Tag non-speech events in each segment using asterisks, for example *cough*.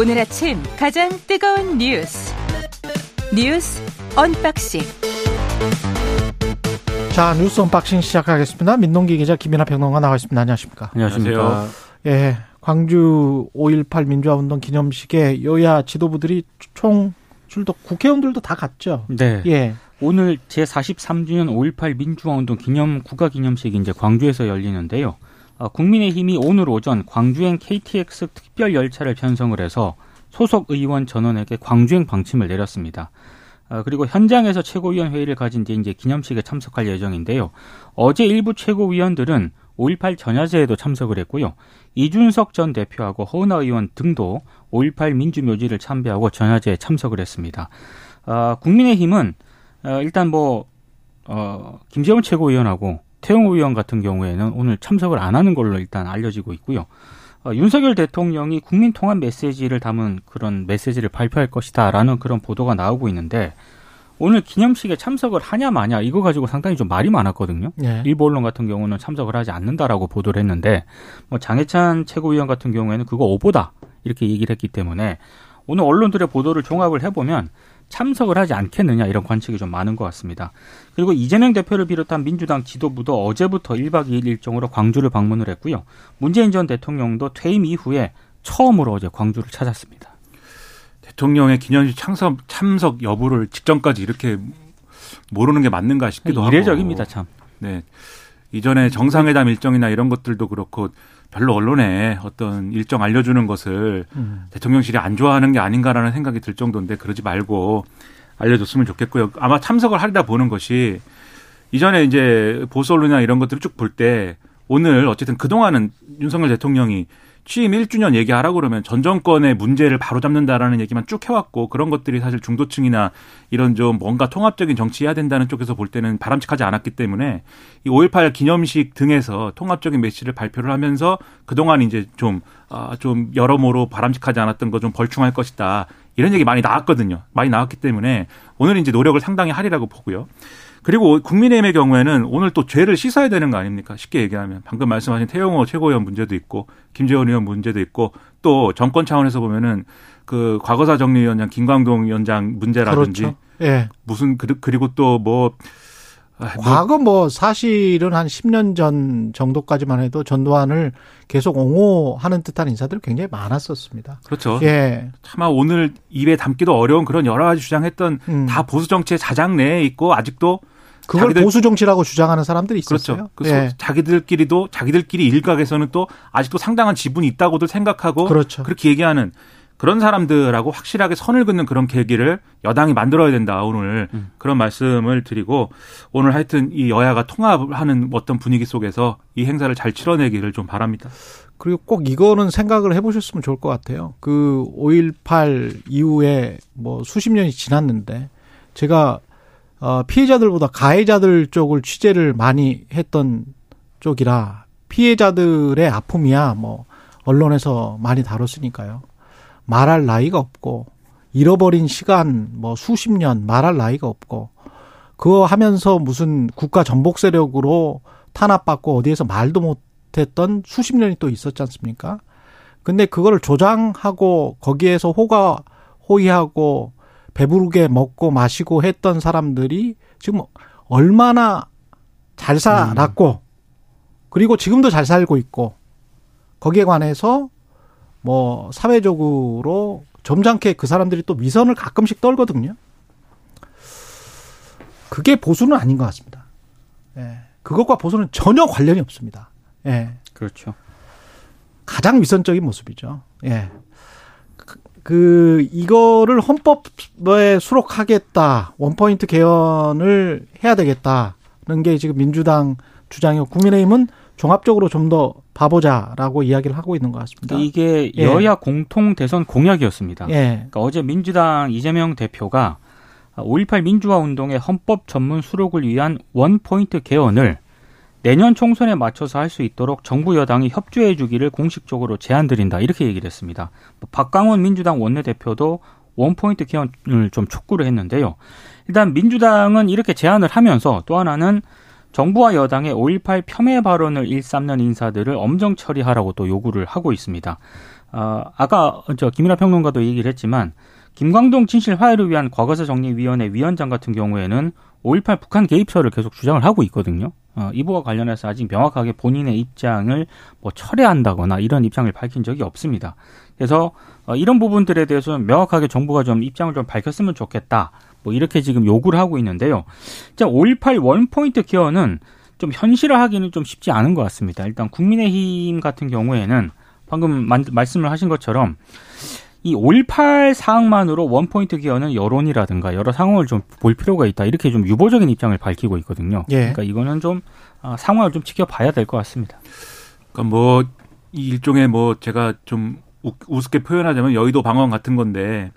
오늘 아침 가장 뜨거운 뉴스 뉴스 언박싱 자 뉴스 언박싱 시작하겠습니다. 민동기 기자 김민하 평론가 나와 있습니다. 안녕하십니까? 안녕하십니까? 예, 광주 5.18 민주화운동 기념식에 여야 지도부들이 총출동 국회의원들도 다 갔죠. 네. 예. 오늘 제 43주년 5.18 민주화운동 기념 국가 기념식이 이제 광주에서 열리는데요. 어, 국민의힘이 오늘 오전 광주행 KTX 특별 열차를 편성을 해서 소속 의원 전원에게 광주행 방침을 내렸습니다. 어, 그리고 현장에서 최고위원 회의를 가진 뒤에 이제 기념식에 참석할 예정인데요. 어제 일부 최고위원들은 5.18 전야제에도 참석을 했고요. 이준석 전 대표하고 허은하 의원 등도 5.18 민주묘지를 참배하고 전야제에 참석을 했습니다. 어, 국민의힘은 어, 일단 뭐 어, 김재원 최고위원하고 태용호 의원 같은 경우에는 오늘 참석을 안 하는 걸로 일단 알려지고 있고요. 어, 윤석열 대통령이 국민 통합 메시지를 담은 그런 메시지를 발표할 것이다라는 그런 보도가 나오고 있는데 오늘 기념식에 참석을 하냐 마냐 이거 가지고 상당히 좀 말이 많았거든요. 예. 일부 언론 같은 경우는 참석을 하지 않는다라고 보도를 했는데 뭐 장해찬 최고위원 같은 경우에는 그거 오보다 이렇게 얘기를 했기 때문에 오늘 언론들의 보도를 종합을 해보면 참석을 하지 않겠느냐 이런 관측이 좀 많은 것 같습니다. 그리고 이재명 대표를 비롯한 민주당 지도부도 어제부터 1박 2일 일정으로 광주를 방문을 했고요. 문재인 전 대통령도 퇴임 이후에 처음으로 어제 광주를 찾았습니다. 대통령의 기념식 참석, 참석 여부를 직전까지 이렇게 모르는 게 맞는가 싶기도 하고. 이례적입니다, 참. 네. 이전에 정상회담 일정이나 이런 것들도 그렇고 별로 언론에 어떤 일정 알려주는 것을 음. 대통령실이 안 좋아하는 게 아닌가라는 생각이 들 정도인데 그러지 말고 알려줬으면 좋겠고요. 아마 참석을 하리라 보는 것이 이전에 이제 보수 언론이나 이런 것들을 쭉 볼 때 오늘 어쨌든 그동안은 윤석열 대통령이 취임 1주년 얘기하라고 그러면 전 정권의 문제를 바로 잡는다라는 얘기만 쭉 해왔고 그런 것들이 사실 중도층이나 이런 좀 뭔가 통합적인 정치 해야 된다는 쪽에서 볼 때는 바람직하지 않았기 때문에 이 5.18 기념식 등에서 통합적인 메시지를 발표를 하면서 그동안 이제 좀, 아, 좀 여러모로 바람직하지 않았던 거 좀 벌충할 것이다. 이런 얘기 많이 나왔거든요. 많이 나왔기 때문에 오늘 이제 노력을 상당히 하리라고 보고요. 그리고 국민의힘의 경우에는 오늘 또 죄를 씻어야 되는 거 아닙니까? 쉽게 얘기하면 방금 말씀하신 태영호 최고위원 문제도 있고 김재원 의원 문제도 있고 또 정권 차원에서 보면은 그 과거사 정리위원장 김광동 위원장 문제라든지 그렇죠. 예. 무슨 그- 그리고 또뭐 과거 뭐 사실은 한 10년 전 정도까지만 해도 전두환을 계속 옹호하는 듯한 인사들이 굉장히 많았었습니다. 그렇죠. 예. 차마 오늘 입에 담기도 어려운 그런 여러 가지 주장했던 음. 다 보수 정치의 자장 내에 있고 아직도 그걸 보수 정치라고 주장하는 사람들이 있었어요. 그렇죠. 그 소- 예. 자기들끼리도 자기들끼리 일각에서는 또 아직도 상당한 지분이 있다고들 생각하고 그렇죠. 그렇게 얘기하는 그런 사람들하고 확실하게 선을 긋는 그런 계기를 여당이 만들어야 된다 오늘 음. 그런 말씀을 드리고 오늘 하여튼 이 여야가 통합하는 어떤 분위기 속에서 이 행사를 잘 치러내기를 좀 바랍니다. 그리고 꼭 이거는 생각을 해보셨으면 좋을 것 같아요. 그 5.18 이후에 뭐 수십 년이 지났는데 제가 어, 피해자들보다 가해자들 쪽을 취재를 많이 했던 쪽이라 피해자들의 아픔이야 뭐 언론에서 많이 다뤘으니까요. 말할 나이가 없고 잃어버린 시간 뭐 수십 년 말할 나이가 없고 그거 하면서 무슨 국가 전복 세력으로 탄압받고 어디에서 말도 못했던 수십 년이 또 있었지 않습니까? 근데 그거를 조장하고 거기에서 호가 호의하고 배부르게 먹고 마시고 했던 사람들이 지금 얼마나 잘 살았고 그리고 지금도 잘 살고 있고 거기에 관해서 뭐 사회적으로 점잖게 그 사람들이 또 미선을 가끔씩 떨거든요. 그게 보수는 아닌 것 같습니다. 예. 그것과 보수는 전혀 관련이 없습니다. 예. 그렇죠. 가장 위선적인 모습이죠. 예. 그, 그 이거를 헌법에 수록하겠다. 원포인트 개헌을 해야 되겠다는 게 지금 민주당 주장이고 국민의힘은 종합적으로 좀 더 봐보자라고 이야기를 하고 있는 것 같습니다. 이게 예. 여야 공통 대선 공약이었습니다. 예. 그러니까 어제 민주당 이재명 대표가 5.18 민주화 운동의 헌법 전문 수록을 위한 원포인트 개헌을 내년 총선에 맞춰서 할 수 있도록 정부 여당이 협조해 주기를 공식적으로 제안드린다 이렇게 얘기를 했습니다. 뭐 박강원 민주당 원내대표도 원포인트 개헌을 좀 촉구를 했는데요. 일단 민주당은 이렇게 제안을 하면서 또 하나는 정부와 여당의 5.18 폄훼 발언을 일삼는 인사들을 엄정 처리하라고 또 요구를 하고 있습니다. 어, 아까 저 김일하 평론가도 얘기를 했지만 김광동 진실 화해를 위한 과거사 정리위원회 위원장 같은 경우에는 5.18 북한 개입설을 계속 주장을 하고 있거든요. 어, 이부와 관련해서 아직 명확하게 본인의 입장을 뭐 철회한다거나 이런 입장을 밝힌 적이 없습니다. 그래서 어, 이런 부분들에 대해서는 명확하게 정부가 좀 입장을 좀 밝혔으면 좋겠다. 뭐 이렇게 지금 요구를 하고 있는데요. 자, 5.18 원포인트 기어는 좀 현실화하기는 좀 쉽지 않은 것 같습니다. 일단 국민의힘 같은 경우에는 방금 말씀을 하신 것처럼 이 5.18 사항만으로 원포인트 기어는 여론이라든가 여러 상황을 좀 볼 필요가 있다. 이렇게 좀 유보적인 입장을 밝히고 있거든요. 예. 그러니까 이거는 좀 아, 상황을 좀 지켜봐야 될 것 같습니다. 그러니까 뭐 일종의 뭐 제가 좀 우습게 표현하자면 여의도 방언 같은 건데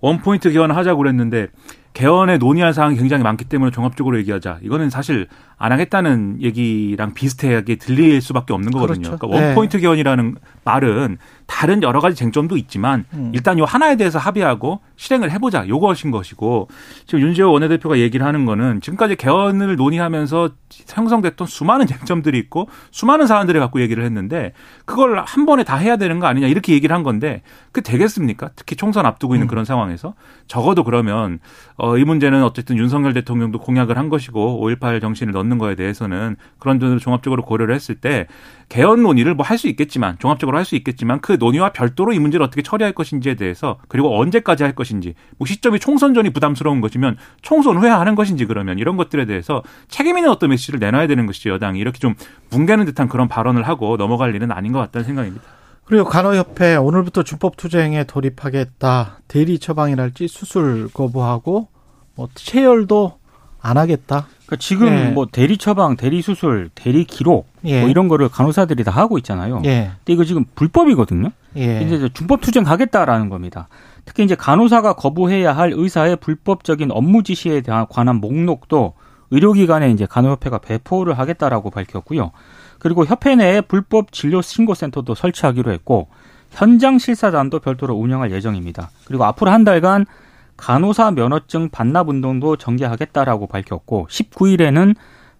원포인트 개헌을 하자고 그랬는데 개헌에 논의할 사항이 굉장히 많기 때문에 종합적으로 얘기하자. 이거는 사실 안 하겠다는 얘기랑 비슷하게 들릴 수밖에 없는 거거든요. 그렇죠. 그러니까 원포인트 네. 개헌이라는 말은 다른 여러 가지 쟁점도 있지만 음. 일단 요 하나에 대해서 합의하고 실행을 해보자 요것인 것이고 지금 윤재호 원내대표가 얘기를 하는 거는 지금까지 개헌을 논의하면서 형성됐던 수많은 쟁점들이 있고 수많은 사안들을 갖고 얘기를 했는데 그걸 한 번에 다 해야 되는 거 아니냐 이렇게 얘기를 한 건데 그 되겠습니까? 특히 총선 앞두고 있는 음. 그런 상황에서 적어도 그러면 어, 이 문제는 어쨌든 윤석열 대통령도 공약을 한 것이고 5.18 정신을 넣는 거에 대해서는 그런 점을 종합적으로 고려를 했을 때 개헌 논의를 뭐 할 수 있겠지만 종합적으로 할 수 있겠지만 그 논의와 별도로 이 문제를 어떻게 처리할 것인지에 대해서 그리고 언제까지 할 것인지 뭐 시점이 총선 전이 부담스러운 것이면 총선 후에 하는 것인지 그러면 이런 것들에 대해서 책임 있는 어떤 메시지를 내놔야 되는 것이죠 여당이 이렇게 좀 뭉개는 듯한 그런 발언을 하고 넘어갈 일은 아닌 것 같다는 생각입니다. 그리고 간호협회 오늘부터 준법 투쟁에 돌입하겠다. 대리 처방이랄지 수술 거부하고 뭐 체열도 안 하겠다. 그러니까 지금 예. 뭐 대리 처방, 대리 수술, 대리 기록 예. 뭐 이런 거를 간호사들이 다 하고 있잖아요. 예. 근데 이거 지금 불법이거든요. 예. 이제 준법 투쟁하겠다라는 겁니다. 특히 이제 간호사가 거부해야 할 의사의 불법적인 업무 지시에 대한 관한 목록도 의료기관에 이제 간호협회가 배포를 하겠다라고 밝혔고요. 그리고 협회 내에 불법 진료 신고센터도 설치하기로 했고 현장 실사단도 별도로 운영할 예정입니다. 그리고 앞으로 한 달간 간호사 면허증 반납 운동도 전개하겠다라고 밝혔고 19일에는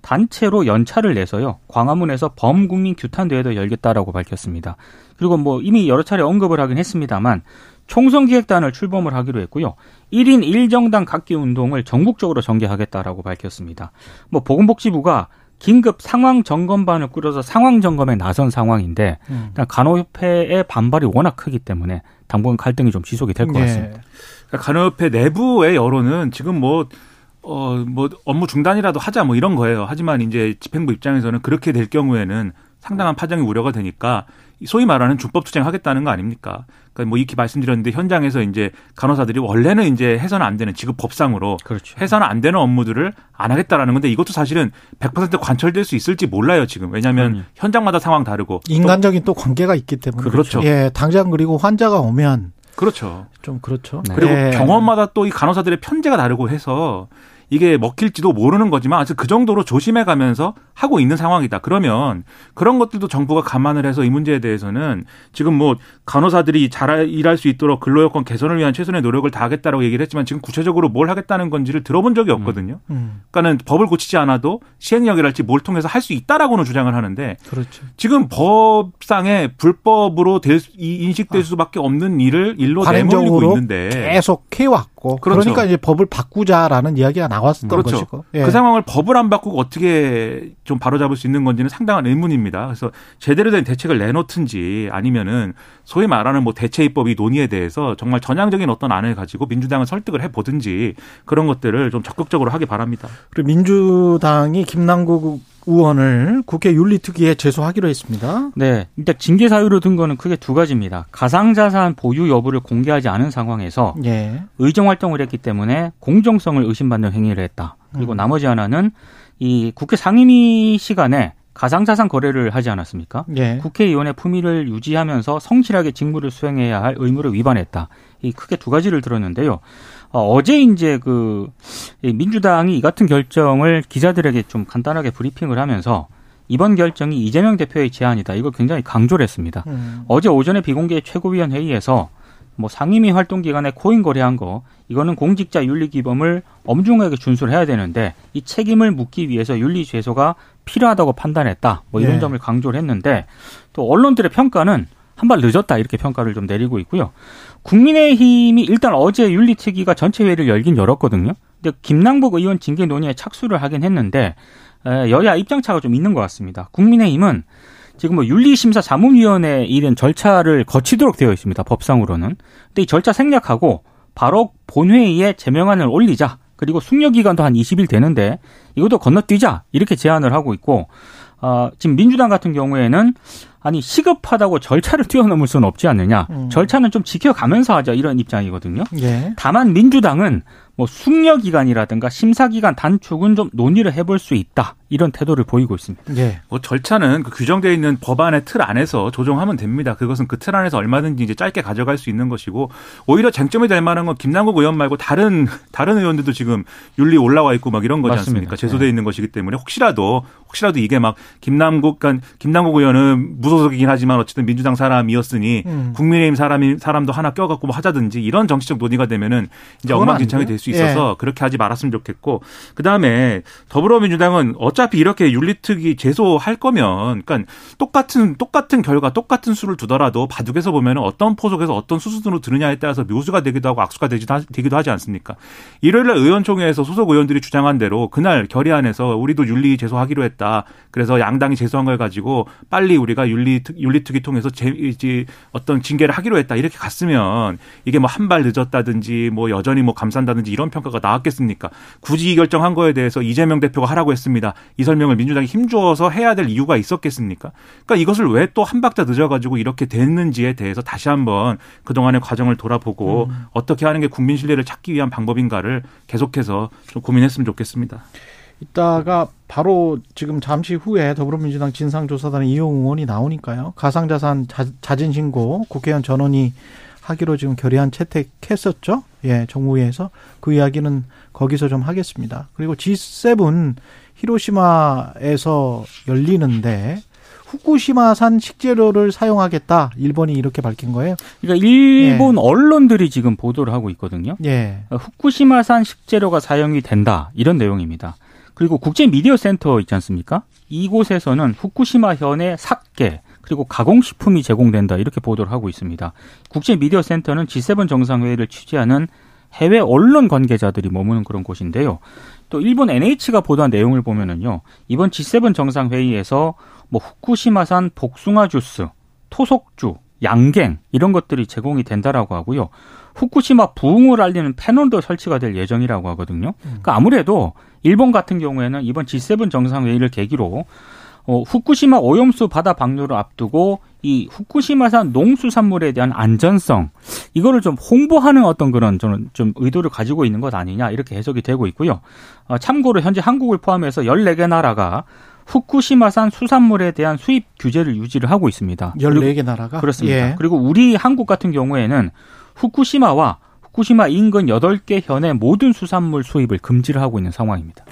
단체로 연차를 내서요. 광화문에서 범국민 규탄 대회도 열겠다라고 밝혔습니다. 그리고 뭐 이미 여러 차례 언급을 하긴 했습니다만 총선 기획단을 출범을 하기로 했고요. 1인 1정당 각기 운동을 전국적으로 전개하겠다라고 밝혔습니다. 뭐 보건복지부가 긴급 상황 점검반을 꾸려서 상황 점검에 나선 상황인데 음. 간호협회의 반발이 워낙 크기 때문에 당분간 갈등이 좀 지속이 될것 네. 같습니다. 그러니까 간호협회 내부의 여론은 지금 뭐 어, 뭐, 업무 중단이라도 하자, 뭐 이런 거예요. 하지만 이제 집행부 입장에서는 그렇게 될 경우에는 상당한 파장이 우려가 되니까 소위 말하는 준법 투쟁하겠다는 거 아닙니까? 그러니까 뭐 이렇게 말씀드렸는데 현장에서 이제 간호사들이 원래는 이제 해서는 안 되는 지급 법상으로 그렇죠. 해서는 안 되는 업무들을 안 하겠다라는 건데 이것도 사실은 100% 관철될 수 있을지 몰라요 지금 왜냐하면 음. 현장마다 상황 다르고 인간적인 또, 또 관계가 있기 때문에 그렇죠. 예, 당장 그리고 환자가 오면 그렇죠. 좀 그렇죠. 네. 그리고 네. 병원마다 또 이 간호사들의 편제가 다르고 해서 이게 먹힐지도 모르는 거지만 아직 그 정도로 조심해 가면서 하고 있는 상황이다. 그러면 그런 것들도 정부가 감안을 해서 이 문제에 대해서는 지금 뭐 간호사들이 잘 일할 수 있도록 근로여건 개선을 위한 최선의 노력을 다하겠다라고 얘기를 했지만 지금 구체적으로 뭘 하겠다는 건지를 들어본 적이 없거든요. 음. 음. 그러니까는 법을 고치지 않아도 시행령이랄지 뭘 통해서 할 수 있다라고는 주장을 하는데 그렇죠. 지금 법상에 불법으로 될, 인식될 아. 수밖에 없는 일을 일로 내몰리고 있는데 계속 해왔 고 그렇죠. 그러니까 이제 법을 바꾸자라는 이야기가 나왔던 그렇죠. 것이고 예. 그 상황을 법을 안 바꾸고 어떻게 좀 바로잡을 수 있는 건지는 상당한 의문입니다. 그래서 제대로 된 대책을 내놓든지 아니면은 소위 말하는 뭐 대체 입법이 논의에 대해서 정말 전향적인 어떤 안을 가지고 민주당을 설득을 해 보든지 그런 것들을 좀 적극적으로 하기 바랍니다. 그리고 민주당이 김남국 의원을 국회 윤리특위에 제소하기로 했습니다. 네. 일단 징계 사유로 든 거는 크게 두 가지입니다. 가상자산 보유 여부를 공개하지 않은 상황에서 예. 의정 활동을 했기 때문에 공정성을 의심받는 행위를 했다. 그리고 음. 나머지 하나는 이 국회 상임위 시간에 가상자산 거래를 하지 않았습니까? 예. 국회의원의 품위를 유지하면서 성실하게 직무를 수행해야 할 의무를 위반했다. 이 크게 두 가지를 들었는데요. 어, 제 이제 그 민주당이 이 같은 결정을 기자들에게 좀 간단하게 브리핑을 하면서 이번 결정이 이재명 대표의 제안이다. 이걸 굉장히 강조를 했습니다. 음. 어제 오전에 비공개 최고위원 회의에서 뭐 상임위 활동 기간에 코인 거래한 거 이거는 공직자 윤리 기범을 엄중하게 준수를 해야 되는데 이 책임을 묻기 위해서 윤리 제소가 필요하다고 판단했다. 뭐 이런 네. 점을 강조를 했는데 또 언론들의 평가는 한 발 늦었다 이렇게 평가를 좀 내리고 있고요. 국민의힘이 일단 어제 윤리특위가 전체 회의를 열긴 열었거든요. 근데 김남국 의원 징계 논의에 착수를 하긴 했는데 여야 입장 차가 좀 있는 것 같습니다. 국민의힘은 지금 뭐 윤리심사 자문위원회 이런 절차를 거치도록 되어 있습니다. 법상으로는. 근데 이 절차 생략하고 바로 본회의에 제명안을 올리자. 그리고 숙려 기간도 한 20일 되는데 이것도 건너뛰자 이렇게 제안을 하고 있고 어, 지금 민주당 같은 경우에는 아니 시급하다고 절차를 *laughs* 뛰어넘을 수는 없지 않느냐. 음. 절차는 좀 지켜가면서 하자 이런 입장이거든요. 예. 다만 민주당은 뭐 숙려 기간이라든가 심사 기간 단축은 좀 논의를 해볼 수 있다 이런 태도를 보이고 있습니다. 예. 뭐 절차는 그 규정되어 있는 법안의 틀 안에서 조정하면 됩니다. 그것은 그 틀 안에서 얼마든지 이제 짧게 가져갈 수 있는 것이고 오히려 쟁점이 될 만한 건 김남국 의원 말고 다른 *laughs* 다른 의원들도 지금 윤리 올라와 있고 막 이런 거지 맞습니다. 않습니까? 제소돼 예. 있는 것이기 때문에 혹시라도 혹시라도 이게 막 김남국 그러니까 김남국 의원은 무소속이긴 하지만 어쨌든 민주당 사람이었으니 음. 국민의힘 사람이 사람도 하나 껴갖고 뭐 하자든지 이런 정치적 논의가 되면은 이제 엉망진창이 될 수 있어서 예. 그렇게 하지 말았으면 좋겠고 그 다음에 더불어민주당은 어차 피 이렇게 윤리특위 제소할 거면 그러니까 똑같은 똑같은 결과 똑같은 수를 두더라도 바둑에서 보면 어떤 포석에서 어떤 수순으로 들느냐에 따라서 묘수가 되기도 하고 악수가 되기도 하지 않습니까? 일요일 날 의원총회에서 소속 의원들이 주장한 대로 그날 결의안에서 우리도 윤리 제소하기로 했다. 그래서 양당이 제소한 걸 가지고 빨리 우리가 윤리 윤리특위 통해서 제, 이제 어떤 징계를 하기로 했다 이렇게 갔으면 이게 뭐 한 발 늦었다든지 뭐 여전히 뭐 감싼다든지 이런 평가가 나왔겠습니까? 굳이 이 결정한 거에 대해서 이재명 대표가 하라고 했습니다. 이 설명을 민주당이 힘주어서 해야 될 이유가 있었겠습니까? 그러니까 이것을 왜 또 한 박자 늦어가지고 이렇게 됐는지에 대해서 다시 한번 그동안의 과정을 돌아보고 음. 어떻게 하는 게 국민 신뢰를 찾기 위한 방법인가를 계속해서 좀 고민했으면 좋겠습니다. 이따가 바로 지금 잠시 후에 더불어민주당 진상조사단의 이용 의원이 나오니까요. 가상자산 자, 진 신고 국회의원 전원이 하기로 지금 결의안 채택했었죠. 예, 정부에서 그 이야기는 거기서 좀 하겠습니다. 그리고 G7 히로시마에서 열리는데 후쿠시마산 식재료를 사용하겠다. 일본이 이렇게 밝힌 거예요. 그러니까 일본 예. 언론들이 지금 보도를 하고 있거든요. 예. 후쿠시마산 식재료가 사용이 된다. 이런 내용입니다. 그리고 국제 미디어 센터 있지 않습니까? 이곳에서는 후쿠시마 현의 삭개 그리고 가공식품이 제공된다 이렇게 보도를 하고 있습니다. 국제 미디어 센터는 G7 정상회의를 취재하는 해외 언론 관계자들이 머무는 그런 곳인데요. 또 일본 NH가 보도한 내용을 보면은요. 이번 G7 정상회의에서 뭐 후쿠시마산 복숭아 주스, 토속주, 양갱 이런 것들이 제공이 된다라고 하고요. 후쿠시마 부흥을 알리는 패널도 설치가 될 예정이라고 하거든요. 그러니까 아무래도 일본 같은 경우에는 이번 G7 정상회의를 계기로 어, 후쿠시마 오염수 바다 방류를 앞두고 이 후쿠시마산 농수산물에 대한 안전성 이거를 좀 홍보하는 어떤 그런 저는 좀 의도를 가지고 있는 것 아니냐 이렇게 해석이 되고 있고요. 어, 참고로 현재 한국을 포함해서 14개 나라가 후쿠시마산 수산물에 대한 수입 규제를 유지를 하고 있습니다. 14개 나라가? 그렇습니다. 예. 그리고 우리 한국 같은 경우에는 후쿠시마와 후쿠시마 인근 8개 현의 모든 수산물 수입을 금지를 하고 있는 상황입니다.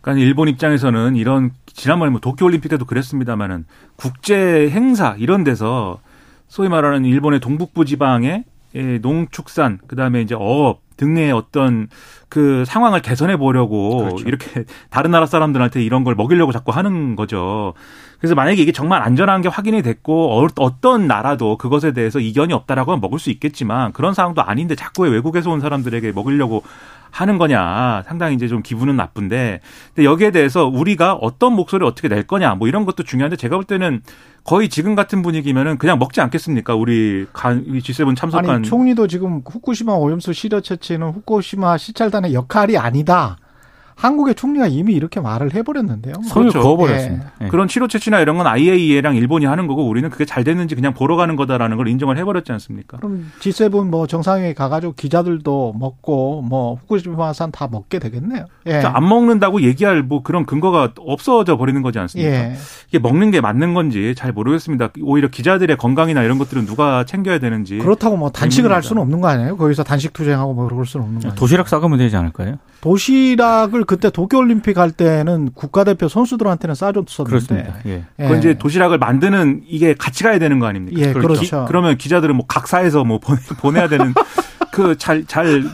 그러니까 일본 입장에서는 이런 지난번에 뭐 도쿄올림픽 때도 그랬습니다마는 국제 행사 이런 데서 소위 말하는 일본의 동북부 지방의 농축산 그다음에 이제 어업 등의 어떤 그 상황을 개선해 보려고 그렇죠. 이렇게 *laughs* 다른 나라 사람들한테 이런 걸 먹이려고 자꾸 하는 거죠. 그래서 만약에 이게 정말 안전한 게 확인이 됐고 어, 어떤 나라도 그것에 대해서 이견이 없다라고 하면 먹을 수 있겠지만 그런 상황도 아닌데 자꾸 외국에서 온 사람들에게 먹이려고 하는 거냐 상당히 이제 좀 기분은 나쁜데 근데 여기에 대해서 우리가 어떤 목소리를 어떻게 낼 거냐 뭐 이런 것도 중요한데 제가 볼 때는 거의 지금 같은 분위기면은 그냥 먹지 않겠습니까? 우리 G7 참석한 아니, 총리도 지금 후쿠시마 오염수 시료 채취는 후쿠시마 시찰단의 역할이 아니다. 한국의 총리가 이미 이렇게 말을 해버렸는데요. 손을 그렇죠. 그어버렸습니다. 예. 네. 그런 치료 채취나 이런 건 IAEA랑 일본이 하는 거고 우리는 그게 잘 됐는지 그냥 보러 가는 거다라는 걸 인정을 해버렸지 않습니까? 그럼 G7 뭐 정상회의 가가지고 기자들도 먹고 뭐 후쿠시마산 다 먹게 되겠네요. 예. 안 먹는다고 얘기할 뭐 그런 근거가 없어져 버리는 거지 않습니까? 예. 이게 먹는 게 맞는 건지 잘 모르겠습니다. 오히려 기자들의 건강이나 이런 것들은 누가 챙겨야 되는지 그렇다고 뭐 단식을 할 수는 없는 거 아니에요? 거기서 단식 투쟁하고 뭐 그럴 수는 없는 거 아니에요? 도시락 싸가면 되지 않을까요? 도시락을 그때 도쿄올림픽 할 때는 국가대표 선수들한테는 싸줬었는데. 그렇습니다. 예. 예. 그 이제 도시락을 만드는 이게 같이 가야 되는 거 아닙니까? 예, 그렇죠. 기, 그러면 기자들은 뭐 각사에서 뭐 보내, *laughs* 야 되는 그 잘 잘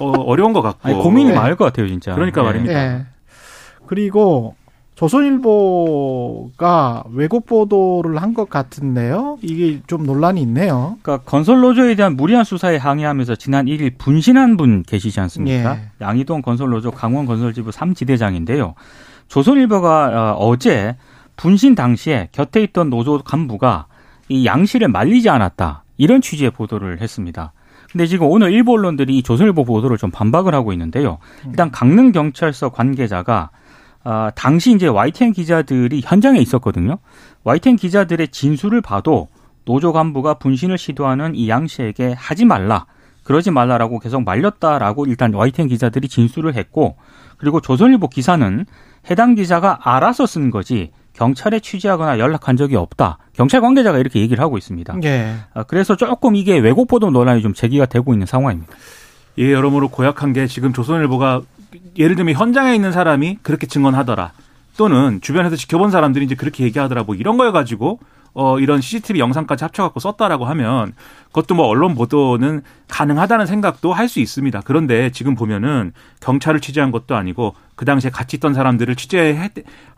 어, 어려운 것 같고 아니, 고민이 예. 많을 것 같아요, 진짜. 그러니까 예. 말입니다. 예. 그리고 조선일보가 왜곡 보도를 한 것 같은데요. 이게 좀 논란이 있네요. 그러니까 건설 노조에 대한 무리한 수사에 항의하면서 지난 1일 분신한 분 계시지 않습니까? 예. 양이동 건설 노조 강원 건설지부 3지대장인데요. 조선일보가 어, 어제 분신 당시에 곁에 있던 노조 간부가 이 양 씨를 말리지 않았다. 이런 취지의 보도를 했습니다. 근데 지금 오늘 일부 언론들이 이 조선일보 보도를 좀 반박을 하고 있는데요. 일단 강릉 경찰서 관계자가 아, 당시 이제 YTN 기자들이 현장에 있었거든요. YTN 기자들의 진술을 봐도 노조 간부가 분신을 시도하는 이 양 씨에게 하지 말라. 그러지 말라라고 계속 말렸다라고 일단 YTN 기자들이 진술을 했고 그리고 조선일보 기사는 해당 기자가 알아서 쓴 거지 경찰에 취재하거나 연락한 적이 없다. 경찰 관계자가 이렇게 얘기를 하고 있습니다. 예. 아, 그래서 조금 이게 왜곡 보도 논란이 좀 제기가 되고 있는 상황입니다. 예, 여러모로 고약한 게 지금 조선일보가 예를 들면 현장에 있는 사람이 그렇게 증언하더라. 또는 주변에서 지켜본 사람들이 이제 그렇게 얘기하더라. 뭐 이런 걸 가지고 어 이런 CCTV 영상까지 합쳐 갖고 썼다라고 하면 그것도 뭐 언론 보도는 가능하다는 생각도 할 수 있습니다. 그런데 지금 보면은 경찰을 취재한 것도 아니고 그 당시에 같이 있던 사람들을 취재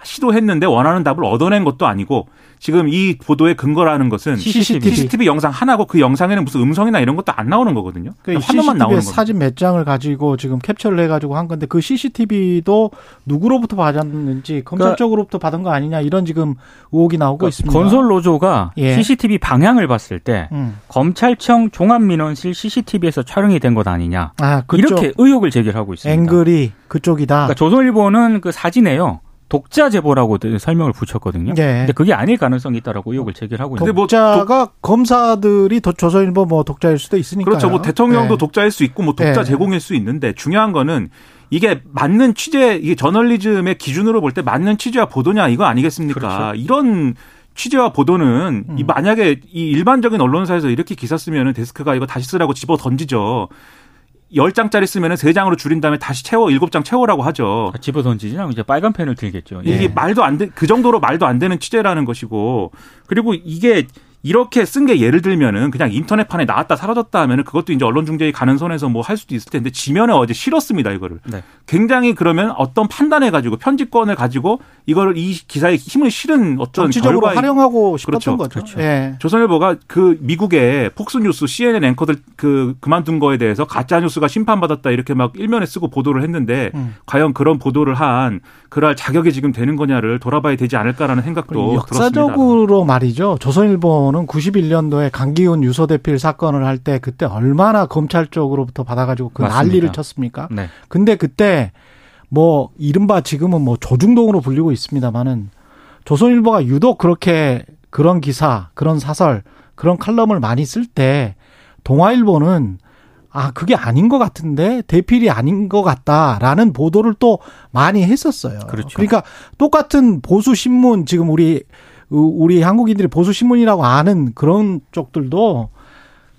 시도했는데 원하는 답을 얻어낸 것도 아니고 지금 이 보도의 근거라는 것은 CCTV. CCTV 영상 하나고 그 영상에는 무슨 음성이나 이런 것도 안 나오는 거거든요. 그 화면만 CCTV에 나오는 거거든요. 사진 몇 장을 가지고 지금 캡처를 해가지고 한 건데 그 CCTV도 누구로부터 받았는지 검찰 그러니까 쪽으로부터 받은 거 아니냐 이런 지금 의혹이 나오고 있습니다. 건설 노조가 예. CCTV 방향을 봤을 때 음. 검찰 청 종합민원실 CCTV에서 촬영이 된 것 아니냐 아 이렇게 의혹을 제기하고 있습니다. 앵글이 그쪽이다. 그러니까 조선일보는 그 사진에요 독자 제보라고 설명을 붙였거든요. 예. 근데 그게 아닐 가능성이 있다라고 의혹을 제기를 하고 근데 있는데 뭐 독자가 검사들이 더 조선일보 뭐 독자일 수도 있으니까. 그렇죠. 뭐 대통령도 독자일 수 있고 뭐 독자 네. 제공일 수 있는데 중요한 거는 이게 맞는 취재, 이게 저널리즘의 기준으로 볼 때 맞는 취재와 보도냐 이거 아니겠습니까? 그렇죠. 이런 취재와 보도는 음. 이 만약에 이 일반적인 언론사에서 이렇게 기사 쓰면은 데스크가 이거 다시 쓰라고 집어 던지죠. 열 장짜리 쓰면은 세 장으로 줄인 다음에 다시 채워 일곱 장 채우라고 하죠. 집어 던지지 않으면 이제 빨간 펜을 들겠죠. 예. 이게 말도 안 돼, 그 정도로 말도 안 되는 취재라는 것이고, 그리고 이게 이렇게 쓴 게 예를 들면은 그냥 인터넷판에 나왔다 사라졌다 하면은 그것도 이제 언론중재위 가는 선에서 뭐 할 수도 있을 텐데 지면에 어제 실었습니다, 이거를. 네. 굉장히 그러면 어떤 판단해 가지고 편집권을 가지고 이거를 이 기사에 힘을 실은 어떤 정치적으로 결과에 활용하고 싶었던 그렇죠. 거죠. 예. 조선일보가 그 미국의 폭스뉴스 CNN 앵커들 그 그만둔 거에 대해서 가짜 뉴스가 심판받았다 이렇게 막 일면에 쓰고 보도를 했는데 음. 과연 그런 보도를 한 그럴 자격이 지금 되는 거냐를 돌아봐야 되지 않을까라는 생각도 들었습니다. 역사적으로 말이죠. 조선일보는 91년도에 강기훈 유서 대필 사건을 할 때 그때 얼마나 검찰 쪽으로부터 받아가지고 그 맞습니다. 난리를 쳤습니까? 네. 근데 그때 뭐 이른바 지금은 뭐 조중동으로 불리고 있습니다만은 조선일보가 유독 그렇게 그런 기사, 그런 사설, 그런 칼럼을 많이 쓸 때 동아일보는 아 그게 아닌 것 같은데 대필이 아닌 것 같다라는 보도를 또 많이 했었어요. 그렇죠. 그러니까 똑같은 보수 신문 지금 우리 우리 한국인들이 보수 신문이라고 아는 그런 쪽들도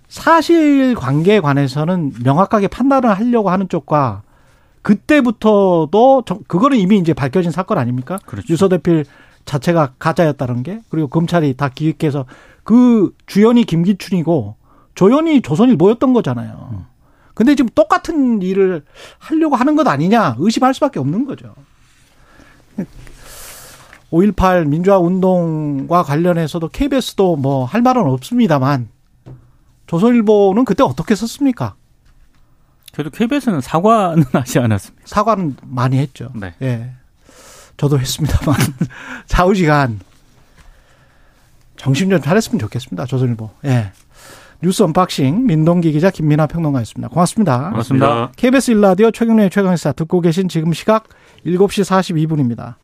사실 관계에 관해서는 명확하게 판단을 하려고 하는 쪽과 그때부터도 저- 그거는 이미 이제 밝혀진 사건 아닙니까? 그렇죠. 유서대필 자체가 가짜였다는 게 그리고 검찰이 다 기획해서 그 주연이 김기춘이고 조연이 조선일보였던 거잖아요. 근데 지금 똑같은 일을 하려고 하는 것 아니냐 의심할 수밖에 없는 거죠. 5.18 민주화 운동과 관련해서도 KBS도 뭐 할 말은 없습니다만 조선일보는 그때 어떻게 썼습니까? 그래도 KBS는 사과는 *laughs* 하지 않았습니다. 사과는 많이 했죠. 네. 예. 저도 했습니다만 좌우지간 정신 좀 차렸으면 좋겠습니다. 조선일보. 예. 뉴스 언박싱 민동기 기자 김민하 평론가였습니다. 고맙습니다. 고맙습니다. KBS 1라디오 최경영의 최강시사 듣고 계신 지금 시각 7시 42분입니다.